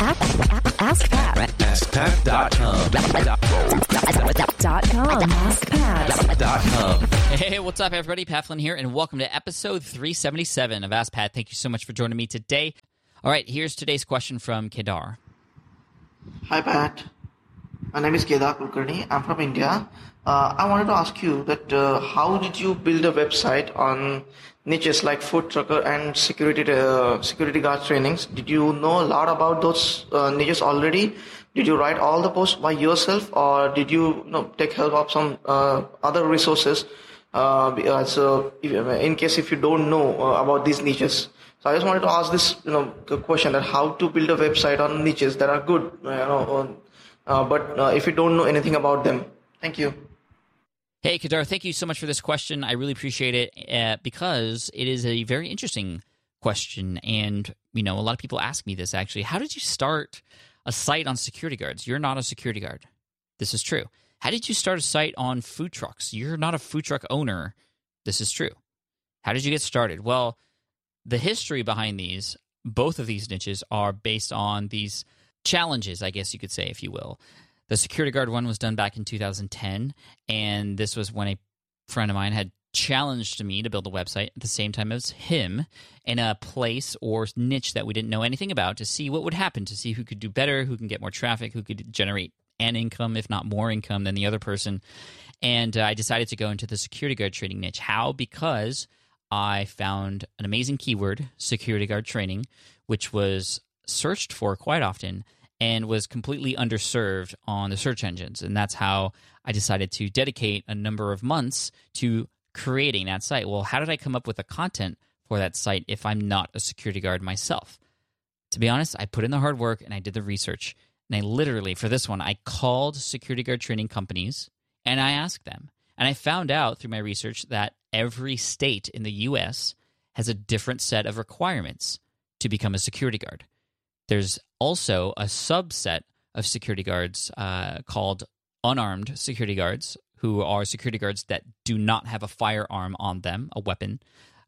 Ask Pat. AskPat.com. Dot com. Ask Pat. Dot com. Hey, what's up, everybody? Pat Flynn here, and welcome to episode 377 of Ask Pat. Thank you so much for joining me today. All right, here's today's question from Kedar. Hi Pat, my name is Kedar Kulkarni. I'm from India. Uh, I wanted to ask you that uh, how did you build a website on niches like food trucker and security uh, security guard trainings? Did you know a lot about those uh, niches already? Did you write all the posts by yourself, or did you, you know, take help of some uh, other resources? Uh, so, if, in case if you don't know about these niches, so I just wanted to ask this, you know, question that how to build a website on niches that are good, you know, but if you don't know anything about them. Thank you. Hey, Kedar, thank you so much for this question. I really appreciate it uh, because it is a very interesting question. And, you know, a lot of people ask me this actually. How did you start a site on security guards? You're not a security guard. This is true. How did you start a site on food trucks? You're not a food truck owner. This is true. How did you get started? Well, the history behind these, both of these niches, are based on these challenges, I guess you could say, if you will. The security guard one was done back in 2010, and this was when a friend of mine had challenged me to build a website at the same time as him in a place or niche that we didn't know anything about to see what would happen, to see who could do better, who can get more traffic, who could generate an income, if not more income than the other person. And uh, I decided to go into the security guard training niche. How? Because I found an amazing keyword, security guard training, which was searched for quite often and was completely underserved on the search engines. And that's how I decided to dedicate a number of months to creating that site. Well, how did I come up with the content for that site if I'm not a security guard myself? To be honest, I put in the hard work and I did the research. And I literally, for this one, I called security guard training companies and I asked them. And I found out through my research that every state in the US has a different set of requirements to become a security guard. There's also a subset of security guards uh, called unarmed security guards, who are security guards that do not have a firearm on them, a weapon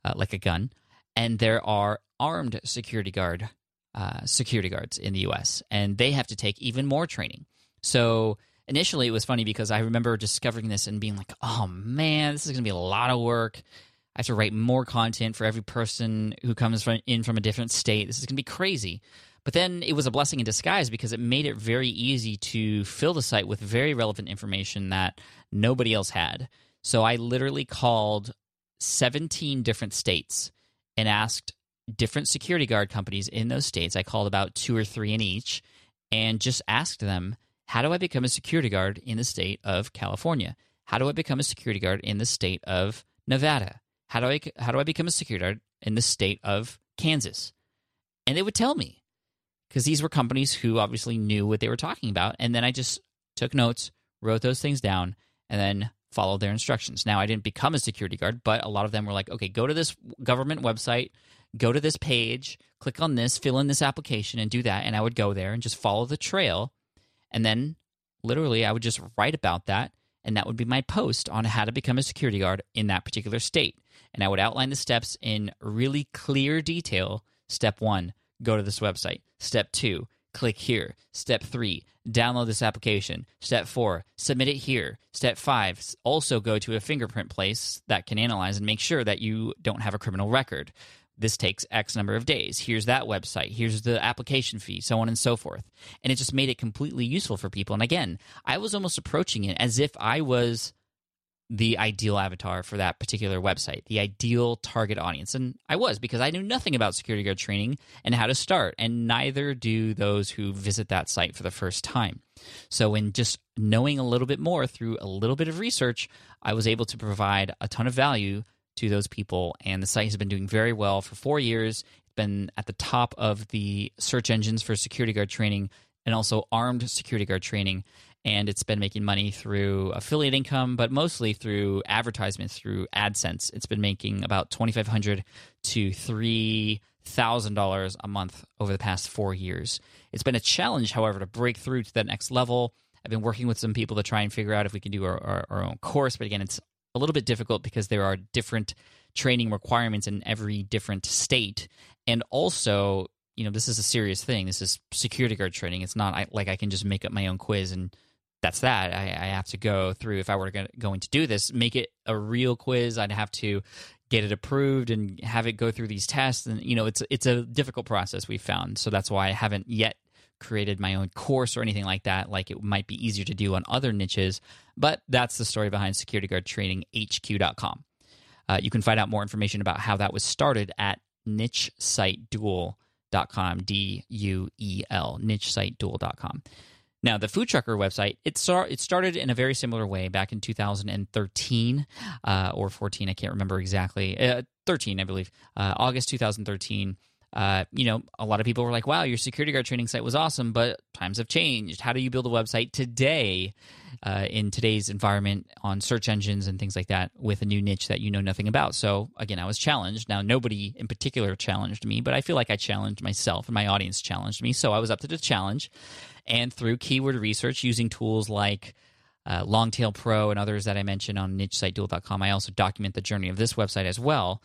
uh, like a gun. And there are armed security guard uh, security guards in the U.S. and they have to take even more training. So initially, it was funny because I remember discovering this and being like, "Oh man, this is going to be a lot of work." I have to write more content for every person who comes from in from a different state. This is going to be crazy. But then it was a blessing in disguise because it made it very easy to fill the site with very relevant information that nobody else had. So I literally called 17 different states and asked different security guard companies in those states. I called about two or three in each and just asked them, How do I become a security guard in the state of California? How do I become a security guard in the state of Nevada? How do I how do I become a security guard in the state of Kansas? And they would tell me because these were companies who obviously knew what they were talking about. And then I just took notes, wrote those things down, and then followed their instructions. Now, I didn't become a security guard, but a lot of them were like, okay, go to this government website, go to this page, click on this, fill in this application, and do that. And I would go there and just follow the trail. And then literally, I would just write about that. And that would be my post on how to become a security guard in that particular state. And I would outline the steps in really clear detail. Step one, go to this website. Step two, click here. Step three, download this application. Step four, submit it here. Step five, also go to a fingerprint place that can analyze and make sure that you don't have a criminal record. This takes X number of days. Here's that website. Here's the application fee, so on and so forth. And it just made it completely useful for people. And again, I was almost approaching it as if I was the ideal avatar for that particular website, the ideal target audience. And I was because I knew nothing about security guard training and how to start, and neither do those who visit that site for the first time. So, in just knowing a little bit more through a little bit of research, I was able to provide a ton of value to those people. And the site has been doing very well for four years. It's been at the top of the search engines for security guard training and also armed security guard training and it's been making money through affiliate income, but mostly through advertisements through AdSense. It's been making about twenty five hundred to three thousand dollars a month over the past four years. It's been a challenge, however, to break through to that next level. I've been working with some people to try and figure out if we can do our, our, our own course, but again, it's a little bit difficult because there are different training requirements in every different state, and also you know, this is a serious thing. This is security guard training. It's not like I can just make up my own quiz and that's that. I, I have to go through if I were gonna, going to do this, make it a real quiz. I'd have to get it approved and have it go through these tests, and you know, it's it's a difficult process we found. So that's why I haven't yet created my own course or anything like that. Like it might be easier to do on other niches, but that's the story behind Security Guard Training HQ.com. Uh, you can find out more information about how that was started at nichesiteduel.com, D U E L, nichesiteduel.com. Now, the food trucker website, it, start, it started in a very similar way back in 2013 uh, or 14, I can't remember exactly. Uh, 13, I believe, uh, August 2013. Uh, you know, a lot of people were like, wow, your security guard training site was awesome, but times have changed. How do you build a website today uh, in today's environment on search engines and things like that with a new niche that you know nothing about? So, again, I was challenged. Now, nobody in particular challenged me, but I feel like I challenged myself and my audience challenged me. So I was up to the challenge. And through keyword research using tools like uh, Longtail Pro and others that I mentioned on nichesiteduel.com, I also document the journey of this website as well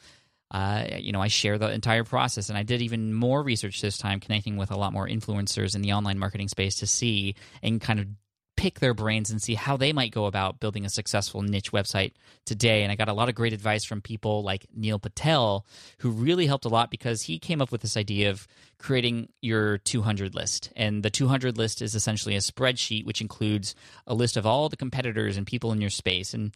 uh, you know, I share the entire process. And I did even more research this time, connecting with a lot more influencers in the online marketing space to see and kind of pick their brains and see how they might go about building a successful niche website today. And I got a lot of great advice from people like Neil Patel, who really helped a lot because he came up with this idea of creating your 200 list. And the 200 list is essentially a spreadsheet which includes a list of all the competitors and people in your space. And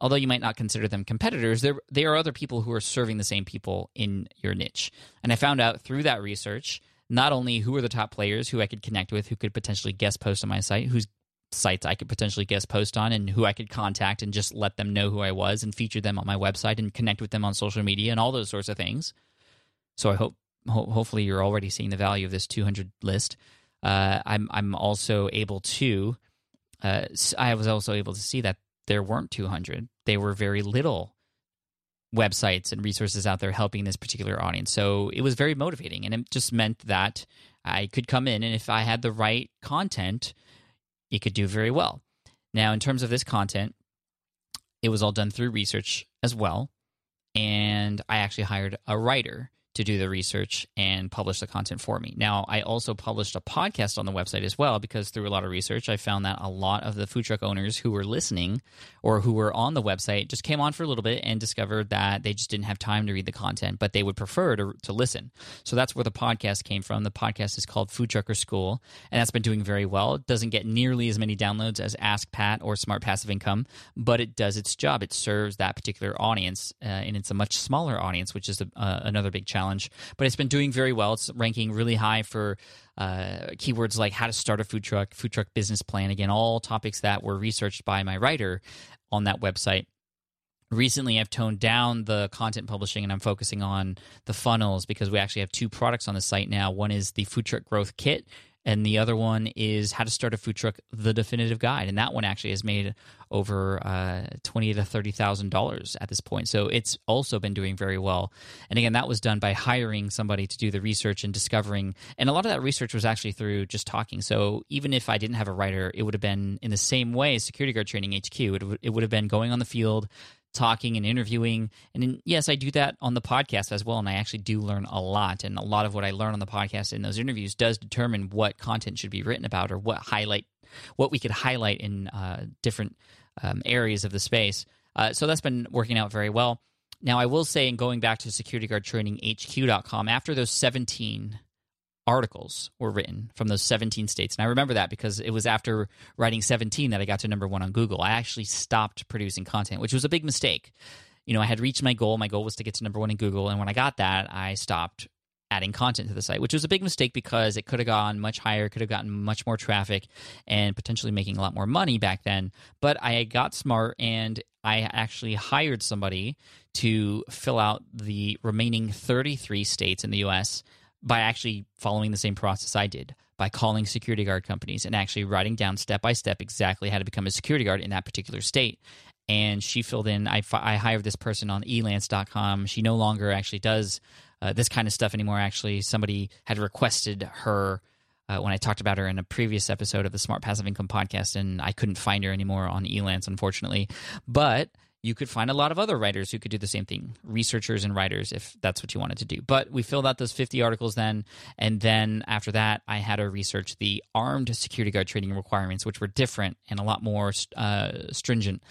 although you might not consider them competitors, there they are other people who are serving the same people in your niche. And I found out through that research not only who are the top players who I could connect with, who could potentially guest post on my site, whose sites I could potentially guest post on, and who I could contact and just let them know who I was and feature them on my website and connect with them on social media and all those sorts of things. So I hope ho- hopefully you're already seeing the value of this 200 list. Uh, I'm I'm also able to. Uh, I was also able to see that there weren't 200. There were very little websites and resources out there helping this particular audience. So it was very motivating. And it just meant that I could come in and if I had the right content, it could do very well. Now, in terms of this content, it was all done through research as well. And I actually hired a writer to do the research and publish the content for me. Now, I also published a podcast on the website as well because through a lot of research, I found that a lot of the food truck owners who were listening or who were on the website just came on for a little bit and discovered that they just didn't have time to read the content, but they would prefer to, to listen. So that's where the podcast came from. The podcast is called Food Trucker School, and that's been doing very well. It doesn't get nearly as many downloads as Ask Pat or Smart Passive Income, but it does its job. It serves that particular audience, uh, and it's a much smaller audience, which is a, uh, another big challenge challenge, but it's been doing very well. It's ranking really high for uh, keywords like how to start a food truck, food truck business plan. Again, all topics that were researched by my writer on that website. Recently, I've toned down the content publishing and I'm focusing on the funnels because we actually have two products on the site now. One is the Food Truck Growth Kit, and the other one is how to start a food truck the definitive guide. And that one actually has made over uh, twenty to thirty thousand dollars at this point. So it's also been doing very well. And again that was done by hiring somebody to do the research and discovering. And a lot of that research was actually through just talking. So even if i didn't have a writer it would have been in the same way as security guard training hq it, it would have been going on the field talking and interviewing. And then, yes, I do that on the podcast as well. And I actually do learn a lot. And a lot of what I learn on the podcast in those interviews does determine what content should be written about or what highlight, what we could highlight in uh, different um, areas of the space. Uh, so that's been working out very well. Now, I will say, in going back to security guard training HQ.com, after those 17 articles were written from those 17 states. And I remember that because it was after writing 17 that I got to number one on Google. I actually stopped producing content, which was a big mistake. You know, I had reached my goal. My goal was to get to number one in Google. And when I got that, I stopped adding content to the site, which was a big mistake because it could have gone much higher, could have gotten much more traffic, and potentially making a lot more money back then. But I got smart and I actually hired somebody to fill out the remaining 33 states in the US by actually following the same process I did by calling security guard companies and actually writing down step by step exactly how to become a security guard in that particular state. And she filled in, I, I hired this person on elance.com. She no longer actually does uh, this kind of stuff anymore. Actually, somebody had requested her uh, when I talked about her in a previous episode of the Smart Passive Income podcast, and I couldn't find her anymore on Elance, unfortunately. But you could find a lot of other writers who could do the same thing, researchers and writers, if that's what you wanted to do. But we filled out those 50 articles then. And then after that, I had to research the armed security guard training requirements, which were different and a lot more uh, stringent,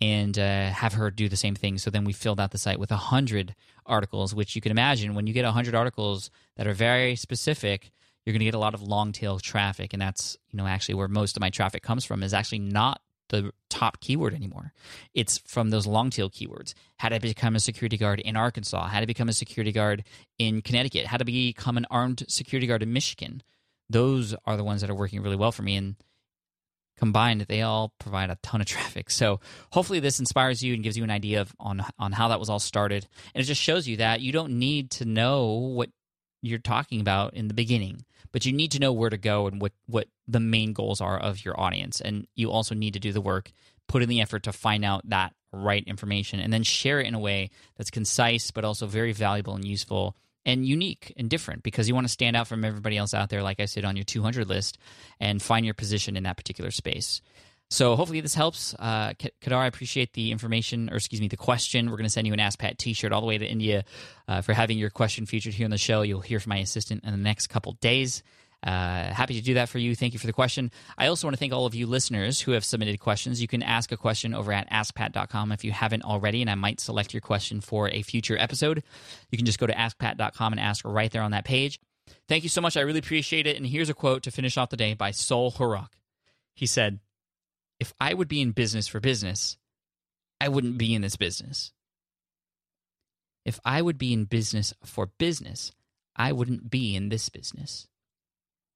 and uh, have her do the same thing. So then we filled out the site with 100 articles, which you can imagine when you get 100 articles that are very specific. You're going to get a lot of long tail traffic, and that's you know actually where most of my traffic comes from. Is actually not the top keyword anymore. It's from those long tail keywords. How to become a security guard in Arkansas, how to become a security guard in Connecticut, how to become an armed security guard in Michigan. Those are the ones that are working really well for me. And combined, they all provide a ton of traffic. So hopefully this inspires you and gives you an idea of on on how that was all started. And it just shows you that you don't need to know what you're talking about in the beginning but you need to know where to go and what what the main goals are of your audience and you also need to do the work put in the effort to find out that right information and then share it in a way that's concise but also very valuable and useful and unique and different because you want to stand out from everybody else out there like i said on your 200 list and find your position in that particular space so hopefully this helps. Uh, Kadar, I appreciate the information, or excuse me, the question. We're going to send you an Ask Pat T-shirt all the way to India uh, for having your question featured here on the show. You'll hear from my assistant in the next couple days. Uh, happy to do that for you. Thank you for the question. I also want to thank all of you listeners who have submitted questions. You can ask a question over at askpat.com if you haven't already, and I might select your question for a future episode. You can just go to askpat.com and ask right there on that page. Thank you so much. I really appreciate it. And here's a quote to finish off the day by Sol Hurok. He said, if I would be in business for business, I wouldn't be in this business. If I would be in business for business, I wouldn't be in this business.